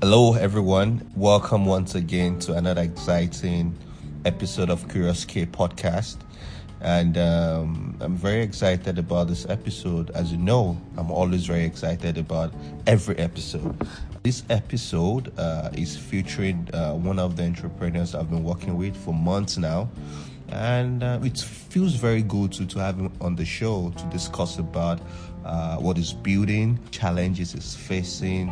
Hello, everyone. Welcome once again to another exciting episode of Kurious K podcast. And um, I'm very excited about this episode. As you know, I'm always very excited about every episode. This episode uh, is featuring uh, one of the entrepreneurs I've been working with for months now. And uh, it feels very good to, to have him on the show to discuss about uh, what he's building, challenges he's facing,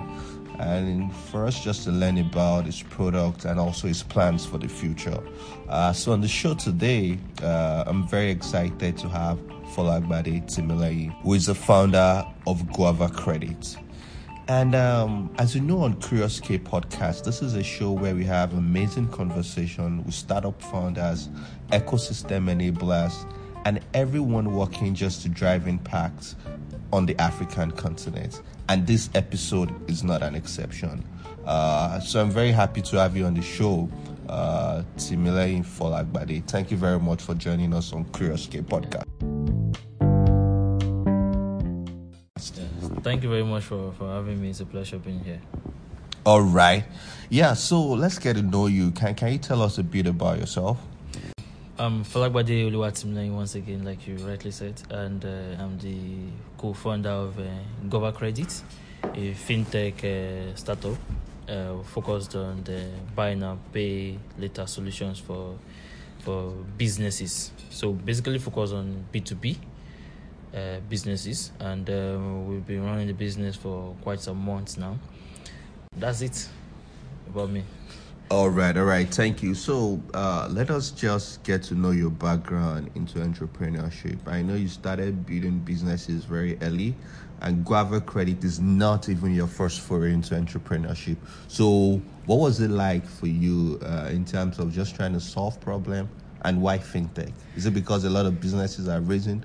and for us just to learn about his product and also his plans for the future. Uh, so on the show today, uh, I'm very excited to have Folagbade Timileyin, who is the founder of Guava Credit. And um, as you know on Kurious K podcast, this is a show where we have amazing conversation with startup founders, ecosystem enablers, and everyone working just to drive impact on the African continent. And this episode is not an exception. Uh, so I'm very happy to have you on the show, uh, Timileyin Folagbade. Thank you very much for joining us on Kurious K podcast. Thank you very much for, for having me. It's a pleasure being here. All right. Yeah, so let's get to know you. Can, can you tell us a bit about yourself? I'm Folagbade Oluwatimileyin once again, like you rightly said, and uh, I'm the co-founder of uh, Guava Credit, a fintech uh, startup uh, focused on the buy now, pay later solutions for for businesses. So basically, focus on B2B uh, businesses, and uh, we've been running the business for quite some months now. That's it about me. All right, all right. Thank you. So, uh, let us just get to know your background into entrepreneurship. I know you started building businesses very early, and Guava Credit is not even your first foray into entrepreneurship. So, what was it like for you uh, in terms of just trying to solve problem, and why fintech? Is it because a lot of businesses are raising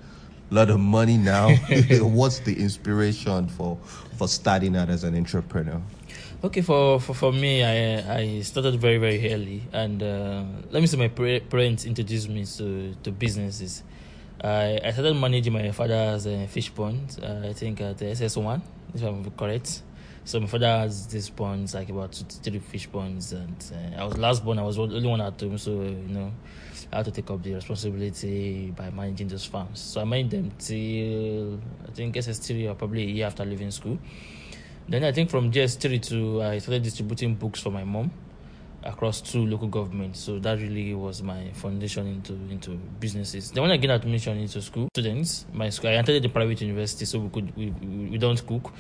a lot of money now? What's the inspiration for for starting out as an entrepreneur? Okay, for, for, for me, I I started very very early, and uh, let me say my parents introduced me to, to businesses. I, I started managing my father's uh, fish pond. Uh, I think at the SS one, if I'm correct. So my father has these ponds, like about two three fish ponds, and uh, I was last born. I was the only one at home, so you know, I had to take up the responsibility by managing those farms. So I managed them till I think SS three or probably a year after leaving school. Then I think from JS3 to I started distributing books for my mom across two local governments. So that really was my foundation into into businesses. Then when I get admission into school, students, my school, I entered the private university, so we could we, we, don't cook,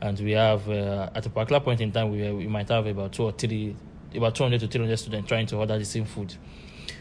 and we have uh, at a particular point in time we we might have about two or three, about 200 to 300 students trying to order the same food.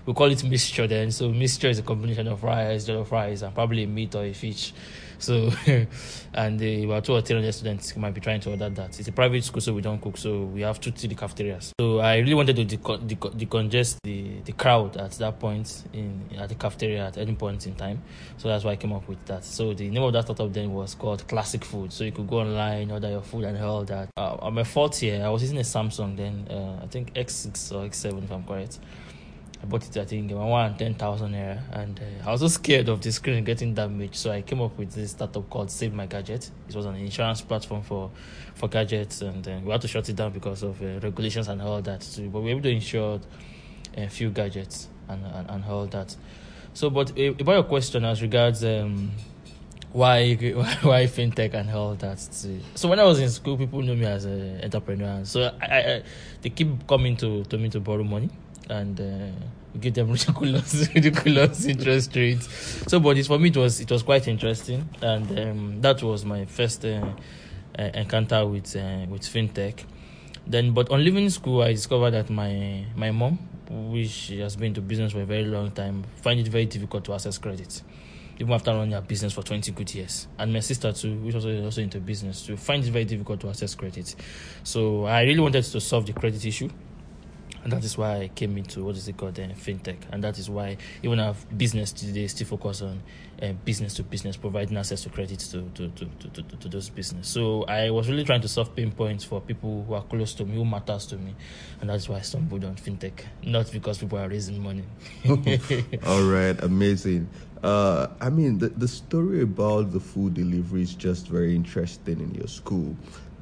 We call it mixture then. So mixture is a combination of rice, jollof rice, and probably a meat or a fish. So, and uh, about two or three hundred students might be trying to order that. It's a private school, so we don't cook. So we have two the cafeterias. So I really wanted to deco- deco- decongest the, the crowd at that point in at the cafeteria at any point in time. So that's why I came up with that. So the name of that startup then was called Classic Food. So you could go online, order your food, and all that. Uh, I'm a fourth year. I was using a Samsung then. Uh, I think X6 or X7 if I'm correct. I bought it, I think, around 10,000 naira. And uh, I was so scared of the screen getting damaged. So I came up with this startup called Save My Gadget. It was an insurance platform for, for gadgets. And uh, we had to shut it down because of uh, regulations and all that. So, but we were able to insure a few gadgets and, and, and all that. So, but uh, about your question as regards um, why why fintech and all that. So when I was in school, people knew me as an entrepreneur. So I, I, they keep coming to, to me to borrow money and uh, give them ridiculous ridiculous interest rates. So, but it, for me, it was it was quite interesting, and um, that was my first uh, uh, encounter with uh, with fintech. Then, but on leaving school, I discovered that my my mom, which has been to business for a very long time, find it very difficult to access credit. Even after running a business for 20 good years. And my sister too, which was also, also into business, to find it very difficult to access credit. So I really wanted to solve the credit issue and that is why I came into what is it called uh, fintech, and that is why even our business today still focus on uh, business to business, providing access to credit to to, to, to, to, to those business. So I was really trying to solve pain points for people who are close to me, who matters to me, and that's why I stumbled on fintech, not because people are raising money. All right, amazing. Uh, I mean, the, the story about the food delivery is just very interesting in your school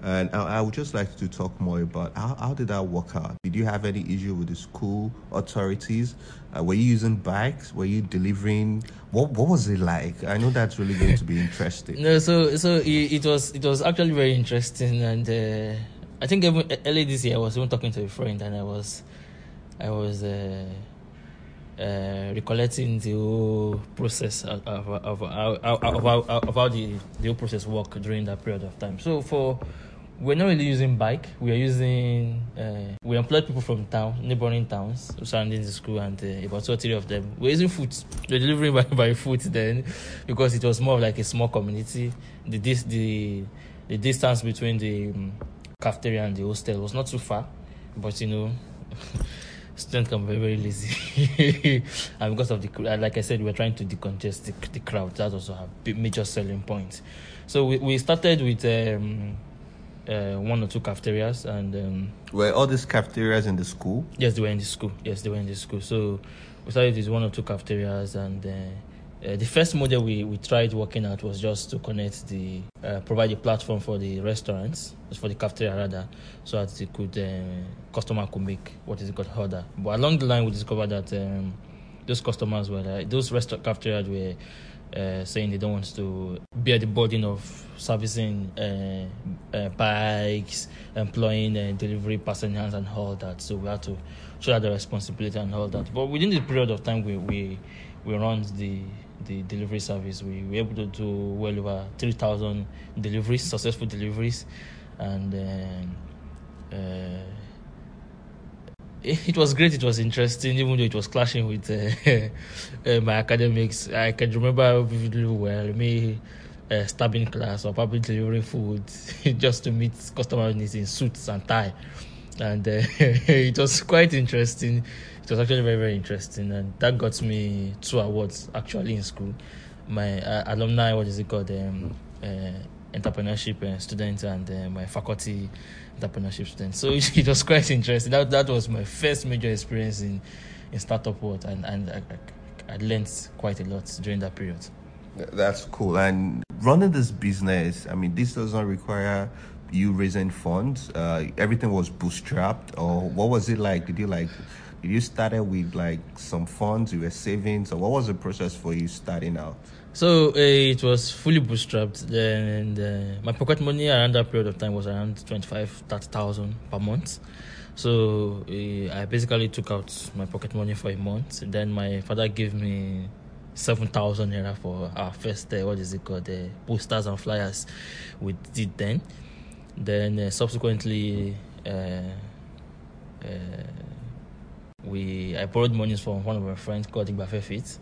And I, I would just like to talk more about how, how did that work out? Did you have any issue with the school authorities? Uh, were you using bikes? Were you delivering? What What was it like? I know that's really going to be interesting. No, so so it, it was it was actually very interesting, and uh, I think even early this year I was even talking to a friend, and I was I was. Uh, uh, recollecting the whole process of, of, of, of, of, of how the, the whole process worked during that period of time. So for we're not really using bike. We are using uh, we employed people from town, neighboring towns surrounding the school, and uh, about two or three of them. We're using foot. We're delivering by, by foot then, because it was more like a small community. The this the the distance between the um, cafeteria and the hostel was not too far, but you know. students can be very, lazy and because of the like i said we are trying to decongest the, the crowd that's also a major selling point so we, we started with um, uh, one or two cafeterias and um, were all these cafeterias in the school? Yes they were in the school. Yes they were in the school. So we started with one or two cafeterias and uh, uh, the first model we, we tried working at was just to connect the uh, provide a platform for the restaurants for the cafeteria rather so that they could uh, customer could make what is it called order. But along the line we discovered that um, those customers were like, those restaurant cafeterias were uh, saying they don't want to bear the burden of servicing uh, uh, bikes, employing uh, delivery passengers, and all that. So we had to that the responsibility and all that. But within the period of time we we, we run the the delivery service, we were able to do well over three thousand deliveries, successful deliveries, and. Uh, uh, it was great. It was interesting, even though it was clashing with uh, uh, my academics. I can remember vividly well me uh, stabbing class or probably delivering food just to meet customer needs in suits and tie, and uh, it was quite interesting. It was actually very very interesting, and that got me two awards actually in school. My uh, alumni, what is it called? Um, uh, entrepreneurship student and my faculty entrepreneurship student. So it, it, was quite interesting. That that was my first major experience in in startup world, and and I, I, I learned quite a lot during that period. That's cool. And running this business, I mean, this does not require you raising funds. Uh, everything was bootstrapped, or what was it like? Did you like? Did you started with like some funds you were saving? So what was the process for you starting out? So uh, it was fully bootstrapped. And uh, my pocket money around that period of time was around 25, 30,000 per month. So uh, I basically took out my pocket money for a month. Then my father gave me 7,000 naira for our first, uh, what is it called, the posters and flyers we did then. Then uh, subsequently, uh, we I borrowed money from one of my friends called Igbafe Fit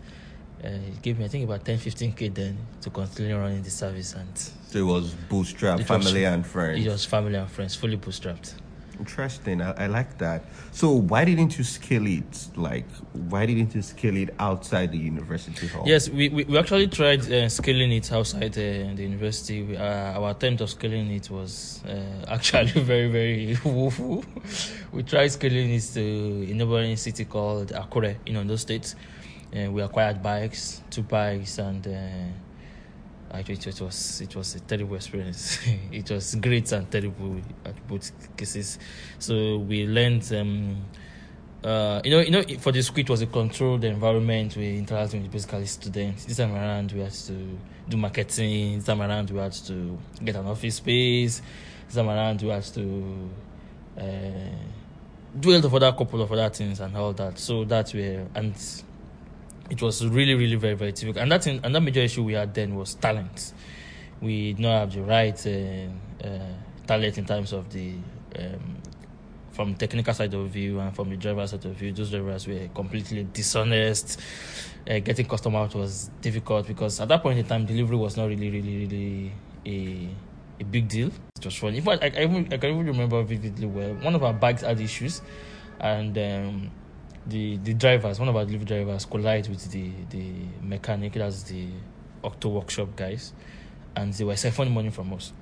uh, it gave me I think about 10 15k then to continue running the service and so it was bootstrapped family was, and friends? it was family and friends fully bootstrapped. Interesting I, I, like that. So why didn't you scale it like why didn't you scale it outside the university hall? Yes we, we, we actually tried uh, scaling it outside uh, the university. We, uh, our attempt of scaling it was uh, actually very very woeful we tried scaling it to a neighboring city called akure in Ondo State we acquired bikes, two bikes, and uh, actually it was it was a terrible experience. it was great and terrible at both cases. So we learned. Um, uh, you know, you know, for the school it was a controlled environment. We interacted with basically students. This time around, we had to do marketing. This time around, we had to get an office space. This time around, we had to uh, do a lot other couple of other things and all that. So that's where and it was really, really very, very difficult. And that major issue we had then was talent. We did not have the right uh, uh, talent in terms of the um, from technical side of view and from the driver side of view. Those drivers were completely dishonest. Uh, getting customer out was difficult because at that point in time, delivery was not really, really, really a a big deal. It was funny. In fact, I, I, even, I can even remember vividly well. One of our bags had issues, and um, the the drivers, one of our delivery drivers, collide with the the mechanic, that's the Octo Workshop guys, and they were siphoning money from us.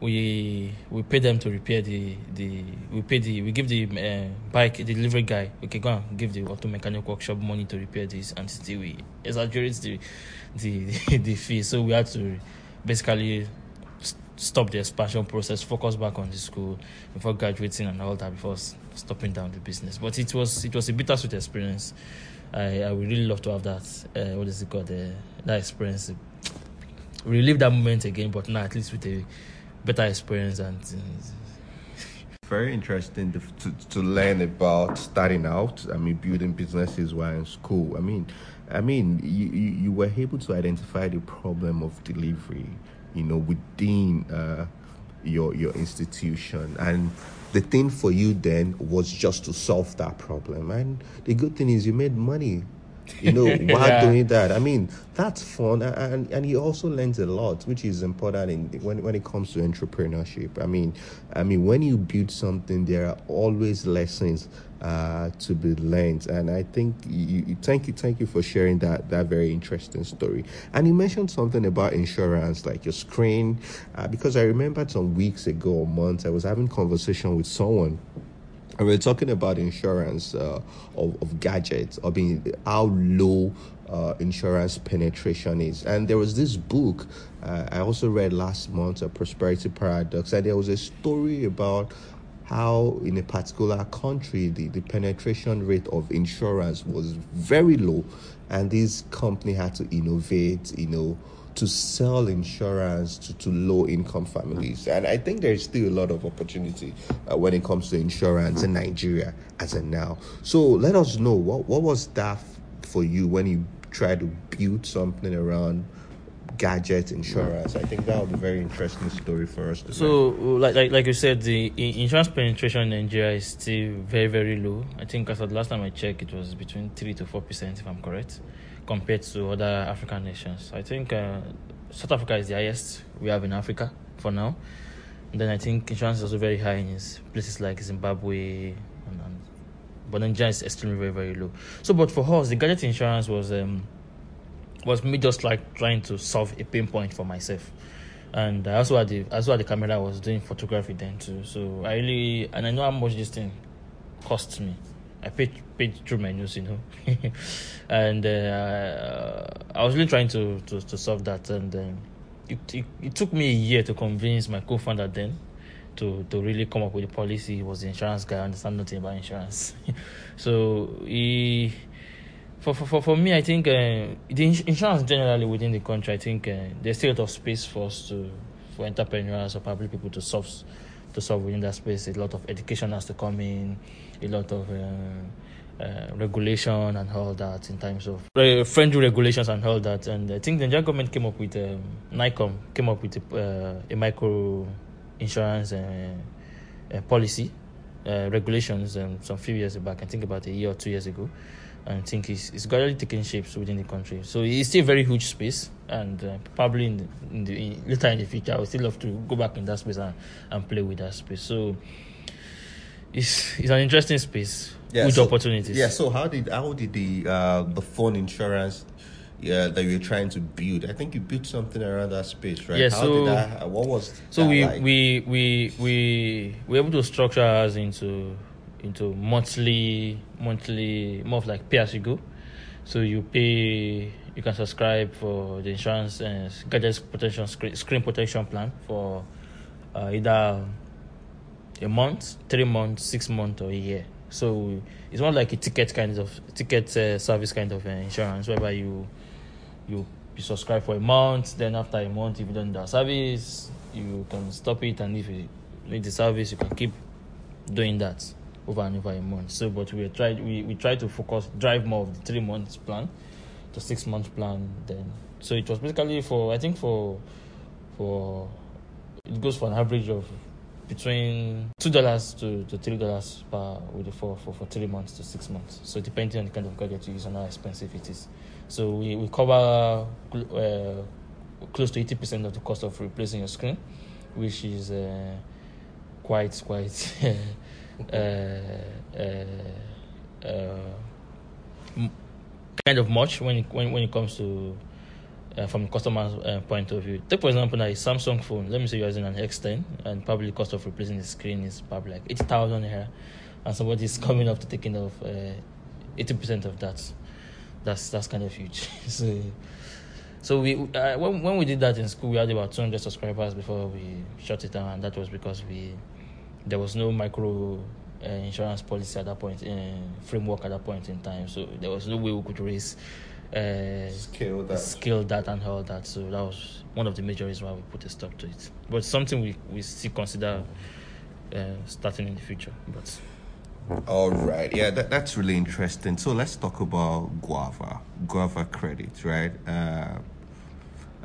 We we pay them to repair the the we pay the we give the uh, bike the delivery guy okay go and give the auto mechanic workshop money to repair this and still we exaggerate the the the fee so we had to basically stop the expansion process, focus back on the school before graduating and all that before stopping down the business. But it was it was a bittersweet experience. I, I would really love to have that. Uh, what is it called? Uh, that experience. Relive that moment again, but now at least with a better experience and. Uh, Very interesting to, to, learn about starting out. I mean, building businesses while in school. I mean, I mean, you, you, you were able to identify the problem of delivery, you know, within uh, your your institution, and the thing for you then was just to solve that problem. And the good thing is you made money. You know, while Yeah. doing that, I mean, that's fun, and and he also learns a lot, which is important in when when it comes to entrepreneurship. I mean, I mean, when you build something, there are always lessons uh, to be learned, and I think you, you thank you thank you for sharing that that very interesting story. And you mentioned something about insurance, like your screen, uh, because I remembered some weeks ago or months I was having conversation with someone and we're talking about insurance uh, of, of gadgets or being how low uh, insurance penetration is and there was this book uh, i also read last month a prosperity paradox and there was a story about how in a particular country the, the penetration rate of insurance was very low and this company had to innovate you know to sell insurance to, to low income families. And I think there's still a lot of opportunity uh, when it comes to insurance in Nigeria as of now. So let us know what, what was that for you when you tried to build something around gadget insurance? I think that would be a very interesting story for us to So, like, like like you said, the insurance penetration in Nigeria is still very very low. I think as of the last time I checked, it was between three to four percent, if I'm correct, compared to other African nations. I think uh, South Africa is the highest we have in Africa for now. And then I think insurance is also very high in places like Zimbabwe, and, and, but Nigeria is extremely very very low. So, but for us, the gadget insurance was um, was me just like trying to solve a pain point for myself and I also had the I also had the camera I was doing photography then too. So I really and I know how much this thing cost me. I paid paid through my nose, you know, and uh, I was really trying to to, to solve that, and um, it, it it took me a year to convince my co-founder then to to really come up with a policy. He was the insurance guy, understand nothing about insurance, so he for, for, for, me, I think uh, the insurance generally within the country, I think uh, there's still a lot of space for us to, for entrepreneurs or public people to solve, to solve within that space. A lot of education has to come in, a lot of uh, uh, regulation and all that in terms of uh, friendly regulations and all that. And I think the Nigerian government came up with, um, NAICOM came up with a, uh, a micro insurance uh, policy, regulations um, some few years back, I think about a year or two years ago I think it's, it's gradually taking shapes within the country. So it's still a very huge space, and uh, probably in the, in the in, later in the future, I would still love to go back in that space and, and play with that space. So it's it's an interesting space with so, opportunities. Yeah. So how did how did the uh, the phone insurance yeah, that you're trying to build? I think you built something around that space, right? Yeah, How so- did that, what was So we, like? we we we we're able to structure us into into monthly monthly more of like pay as you go. So you pay you can subscribe for the insurance and gadgets protection screen, screen protection plan for uh, either a month, three months, six months, or a year. So it's not like a ticket kind of ticket uh, service kind of uh, insurance whereby you you you subscribe for a month, then after a month, if you don't do the service, you can stop it, and if you need the service, you can keep doing that over and over a month. So, but we tried we, we try to focus drive more of the three months plan to six months plan. Then, so it was basically for I think for for it goes for an average of between two dollars to, to three dollars per with the for, for for three months to six months. So depending on the kind of gadget you use and how expensive it is. So we, we cover uh, close to eighty percent of the cost of replacing your screen, which is uh, quite quite kind of much when it, when when it comes to uh, from customer's uh, point of view. Take for example a Samsung phone. Let me say you're using an X10 and probably cost of replacing the screen is probably like eighty thousand here, and somebody is coming up to taking off eighty percent of that. That's that's kind of huge. so So we uh, when when we did that in school, we had about 200 subscribers before we shut it down, and that was because we there was no micro uh, insurance policy at that point in uh, framework at that point in time. So there was no way we could raise uh, Scale that. scale that and all that. So that was one of the major reasons why we put a stop to it. But something we, we still consider uh, starting in the future. But All right. Yeah, that, that's really interesting. So let's talk about Guava, Guava credit, right?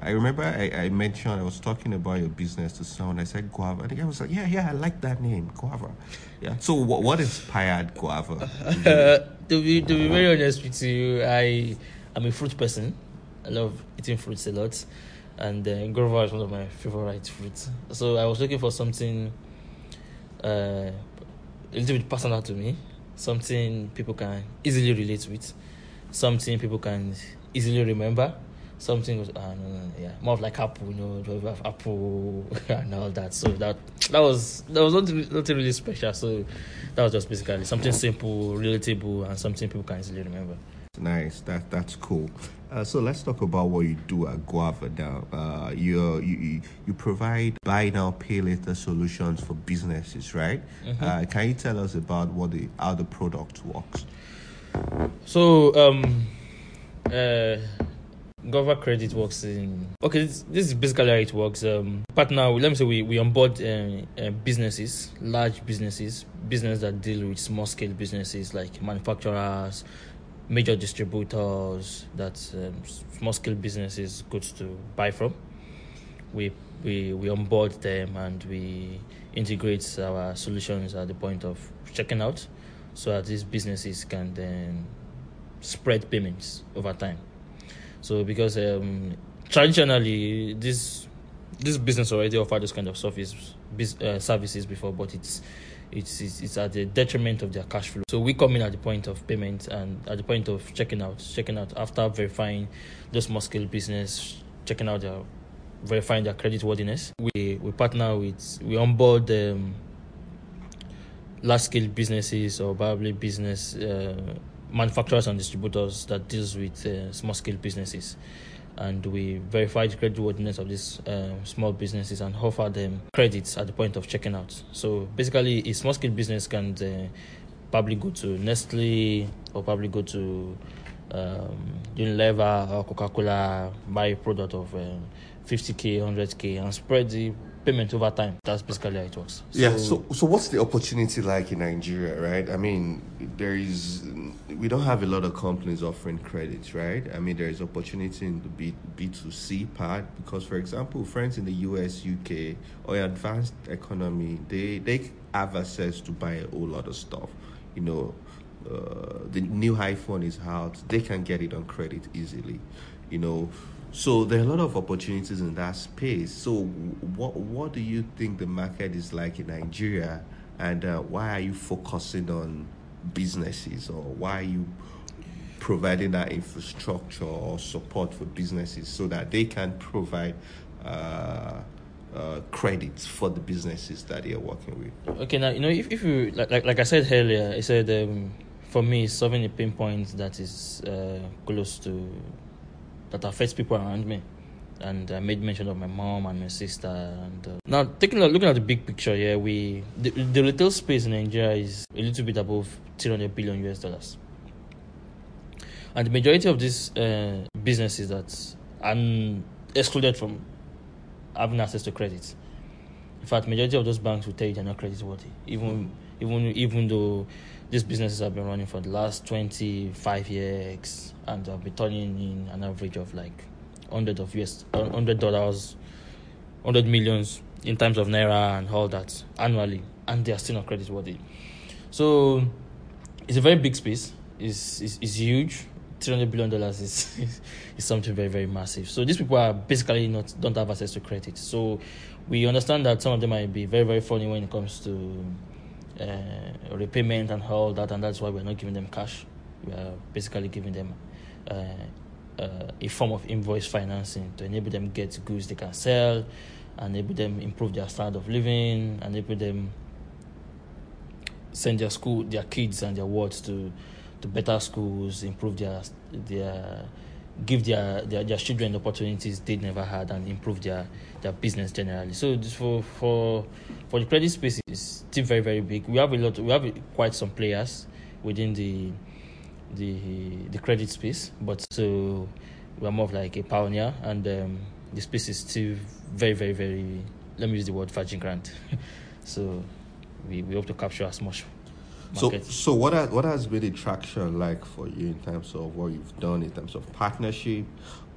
I remember I, I mentioned I was talking about your business to someone. I said Guava, and the guy was like, "Yeah, yeah, I like that name, Guava." Yeah. So what what inspired Guava? to be to be very honest with you, I am a fruit person. I love eating fruits a lot, and uh, guava is one of my favorite fruits. So I was looking for something uh, a little bit personal to me, something people can easily relate with, something people can easily remember. Something was, uh, no, no, yeah, more of like apple, you know, have apple and all that. So that that was that was nothing, nothing really special. So that was just basically something simple, relatable, and something people can easily remember. Nice. That that's cool. Uh, so let's talk about what you do at Guava now. Uh, you you you- you provide buy now pay later solutions for businesses, right? Uh, can you tell us about what the how the product works? So, um, uh, Guava Credit works in. Okay, this, this is basically how it works. Um, partner, let me say we we onboard uh, uh, businesses, large businesses, business that deal with small scale businesses like manufacturers, major distributors that um, small scale businesses go to buy from. We we we onboard them and we integrate our solutions at the point of checking out, so that these businesses can then spread payments over time. So because um, traditionally this this business already offered this kind of service uh, services before, but it's it's, it's it's at the detriment of their cash flow. So we come in at the point of payment and at the point of checking out, checking out after verifying the small scale business, checking out their verifying their credit worthiness. We we partner with we onboard um, large scale businesses or probably business uh, manufacturers and distributors that deals with uh, small scale businesses. And we verify the credit of these uh, small businesses and offer them credits at the point of checking out. So basically a small scale business can uh, probably go to nestle or probably go to um, Unilever or Coca-Cola buy a product of um, 50k 100k and spread the payment over time that's basically how it works Yeah. So, so what's the opportunity like in Nigeria, right? I mean, there is we don't have a lot of companies offering credits, right? I mean, there is opportunity in the B B two C part because, for example, friends in the US, UK, or advanced economy, they they have access to buy a whole lot of stuff. You know, uh, the new iPhone is out; they can get it on credit easily. You know, so there are a lot of opportunities in that space. So, what what do you think the market is like in Nigeria, and uh, why are you focusing on businesses, or why are you providing that infrastructure or support for businesses so that they can provide uh, uh, credits for the businesses that they are working with? Okay, now you know if, if you like, like like I said earlier, I said um, for me solving a pain point that is uh, close to that affects people around me, and I made mention of my mom and my sister. And uh, now taking a looking at the big picture here, we the, the retail space in Nigeria is a little bit above 300 billion US dollars, and the majority of these uh, businesses that are excluded from having access to credit. In fact, majority of those banks will tell you they're not credit worthy, even even even though these businesses have been running for the last 25 years and have been turning in an average of like hundred of US hundred dollars, hundred millions in terms of naira and all that annually, and they are still not credit worthy. So it's a very big space. It's it's, it's huge. Three hundred billion dollars is, is is something very very massive. So these people are basically not don't have access to credit. So we understand that some of them might be very very funny when it comes to uh, repayment and all that, and that's why we're not giving them cash. We are basically giving them uh, uh, a form of invoice financing to enable them get goods they can sell, enable them improve their standard of living, enable them send their school their kids and their wards to to better schools, improve their their give their, their, their children the opportunities they never had and improve their, their business generally. So for for for the credit space is still very very big. We have a lot. We have quite some players within the the the credit space, but so we are more of like a pioneer, and um, the space is still very very very. Let me use the word virgin grant. so we, we hope to capture as much so, so what has, what has been the traction like for you in terms of what you've done in terms of partnership?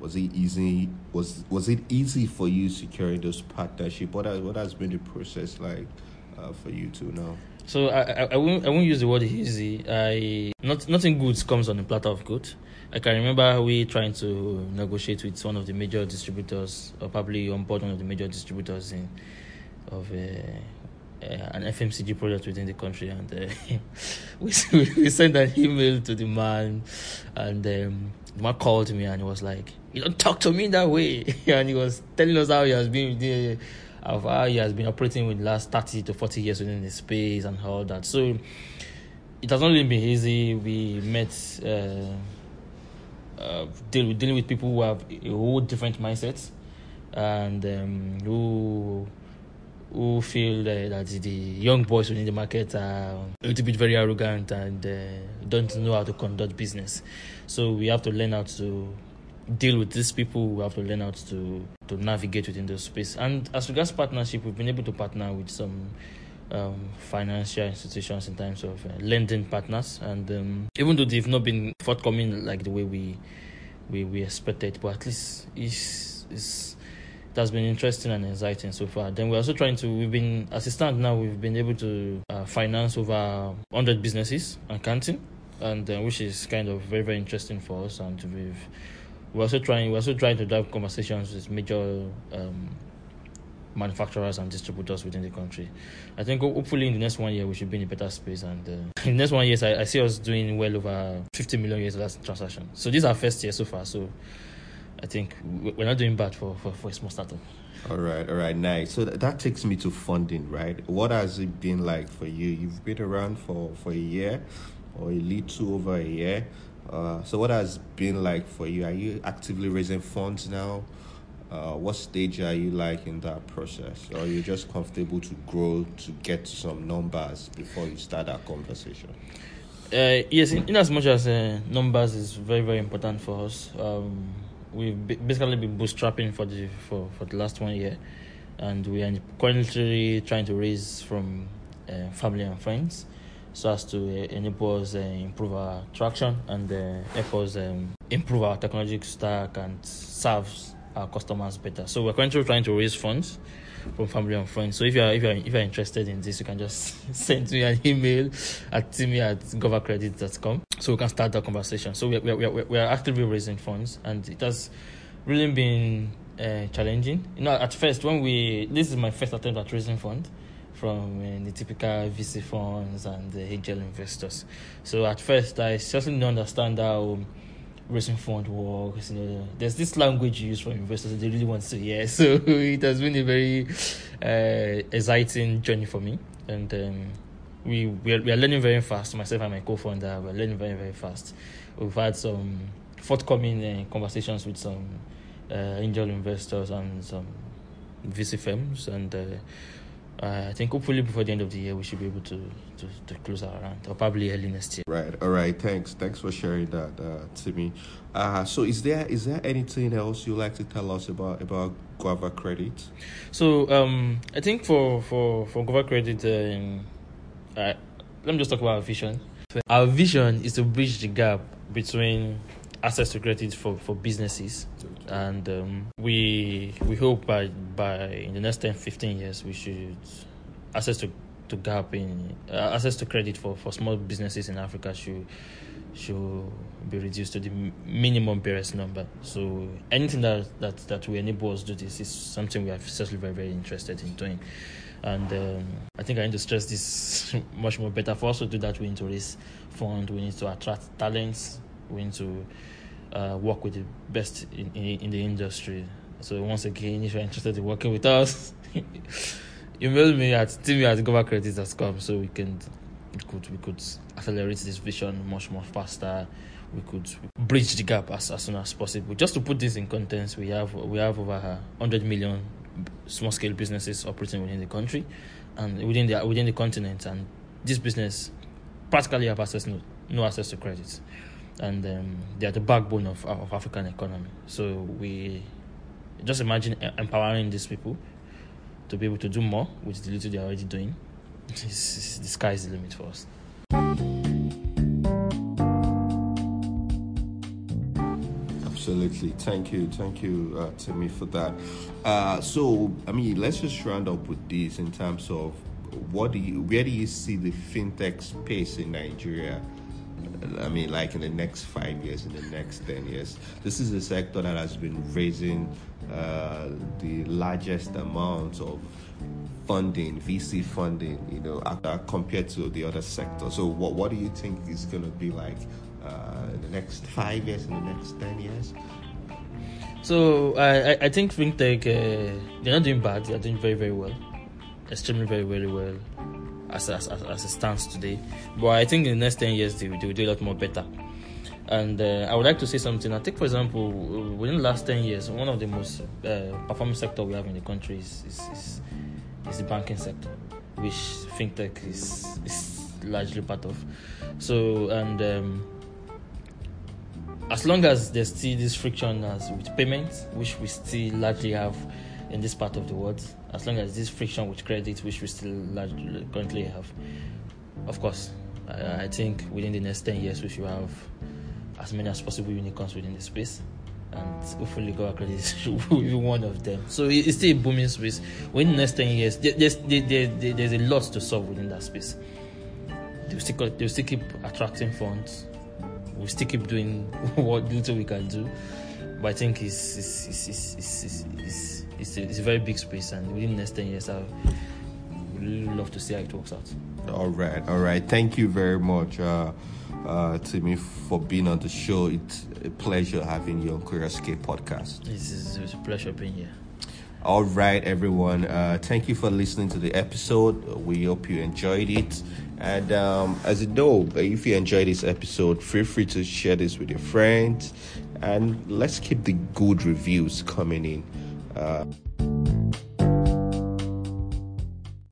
Was it easy? Was was it easy for you securing those partnership? What has, what has been the process like uh, for you two now? So I, I, I won't I won't use the word easy. I not nothing good comes on a platter of good. I can remember we trying to negotiate with one of the major distributors, or probably on board one of the major distributors in of uh, uh, an FMCG product within the country, and uh, we we sent an email to the man, and um, the man called me and he was like, "You don't talk to me that way," and he was telling us how he has been the, of how he has been operating with the last thirty to forty years within the space and all that. So it has not really been easy. We met. Uh, uh, deal, dealing with people who have a whole different mindsets and um, who who feel uh, that the young boys within the market are a little bit very arrogant and uh, don't know how to conduct business. So we have to learn how to deal with these people. We have to learn how to to navigate within the space. And as regards partnership, we've been able to partner with some um, financial institutions in terms of uh, lending partners. And um, even though they've not been forthcoming like the way we we, we expected, but at least it's, it's that's been interesting and exciting so far. Then we're also trying to, we've been, as it stands now, we've been able to uh, finance over 100 businesses and counting, and uh, which is kind of very, very interesting for us. And we've, we're also trying, we're also trying to drive conversations with major um, manufacturers and distributors within the country. I think hopefully in the next one year we should be in a better space. And uh, in the next one year, I, I see us doing well over 50 million years of transaction. So this is our first year so far. So I think we're not doing bad for, for, for a small startup. All right, all right, nice. So that, that takes me to funding, right? What has it been like for you? You've been around for, for a year or a little over a year. Uh, so what has been like for you? Are you actively raising funds now? Uh, what stage are you like in that process? Or are you just comfortable to grow to get some numbers before you start that conversation? Uh, yes, in, in, as much as uh, numbers is very, very important for us. Um, we've basically been bootstrapping for the for, for the last one year, and we are currently trying to raise from uh, family and friends, so as to uh, enable us uh, improve our traction and uh, help us um, improve our technological stack and serve our customers better. So we're currently trying to raise funds from family and friends. So if you're if you're if you're interested in this, you can just send me an email at timmy at guavacredit.com so we can start the conversation. So we we we we are actively raising funds, and it has really been uh, challenging. You know, at first when we this is my first attempt at raising funds from uh, the typical VC funds and the angel investors. So at first I certainly don't understand how raising fund works. You know, there's this language used for investors that they really want to hear. So it has been a very uh, exciting journey for me, and um, we we are, we are learning very fast. Myself and my co-founder, we're learning very very fast. We've had some forthcoming uh, conversations with some uh, angel investors and some VC firms, and uh, I think hopefully before the end of the year we should be able to, to, to close our round or probably early next year. Right. All right. Thanks. Thanks for sharing that, uh, Timmy. Uh, so is there is there anything else you'd like to tell us about about Guava Credit? So um, I think for for for Guava Credit, um, uh, let me just talk about our vision. Our vision is to bridge the gap between access to credit for, for businesses and um, we we hope by by in the next 10 15 years we should access to to gap in uh, access to credit for, for small businesses in Africa should should be reduced to the minimum barest number. So anything that that that will enable us to do this is something we are certainly very very interested in doing. And um, I think I need to stress this much more better. For us to do that, we need to raise fund. We need to attract talents. We need to uh, work with the best in, in, in, the industry. So once again, if you're interested in working with us, email me at timmy at guavacredit.com so we can we could we could accelerate this vision much more faster we could bridge the gap as, as soon as possible. Just to put this in context, we have we have over 100 million small scale businesses operating within the country and within the within the continent, and this business practically have access no, no access to credit, and um, they are the backbone of of African economy. So we just imagine empowering these people to be able to do more with the little they're already doing. the sky is the limit for us. Absolutely. Thank you. Thank you, uh, Timmy, for that. Uh, so, I mean, let's just round up with this in terms of what do you, where do you see the fintech space in Nigeria? I mean, like in the next five years, in the next 10 years. This is a sector that has been raising uh, the largest amount of funding, VC funding, you know, compared to the other sectors. So, what, what do you think is going to be like uh, in the next five years, in the next 10 years? So I, I think fintech uh, they're not doing bad. They're doing very very well, extremely very very well, as as, as it stands today. But I think in the next ten years they, they will do a lot more better. And uh, I would like to say something. I think, for example, within the last ten years, one of the most uh, performing sector we have in the country is is, is, is the banking sector, which fintech is is largely part of. So and um, as long as there's still this friction as with payments, which we still largely have in this part of the world, as long as this friction with credit, which we still largely currently have, of course, I, I think within the next 10 years we should have as many as possible unicorns within the space. And hopefully, Guava Credit will be one of them. So it's still a booming space. Within the next 10 years, there's, there's, a lot to solve within that space. They'll still, they'll still keep attracting funds We'll still keep doing what little we can do. But I think it's it's it's it's it's, it's, it's, a, it's a very big space, and within the next ten years, I would love to see how it works out. All right, all right. Thank you very much, uh, uh, Timmy, for being on the show. It's a pleasure having you on K podcast. It's, it's a pleasure being here. All right, everyone. Uh, thank you for listening to the episode. We hope you enjoyed it. And um, as you know, if you enjoyed this episode, feel free to share this with your friends. And let's keep the good reviews coming in. Uh,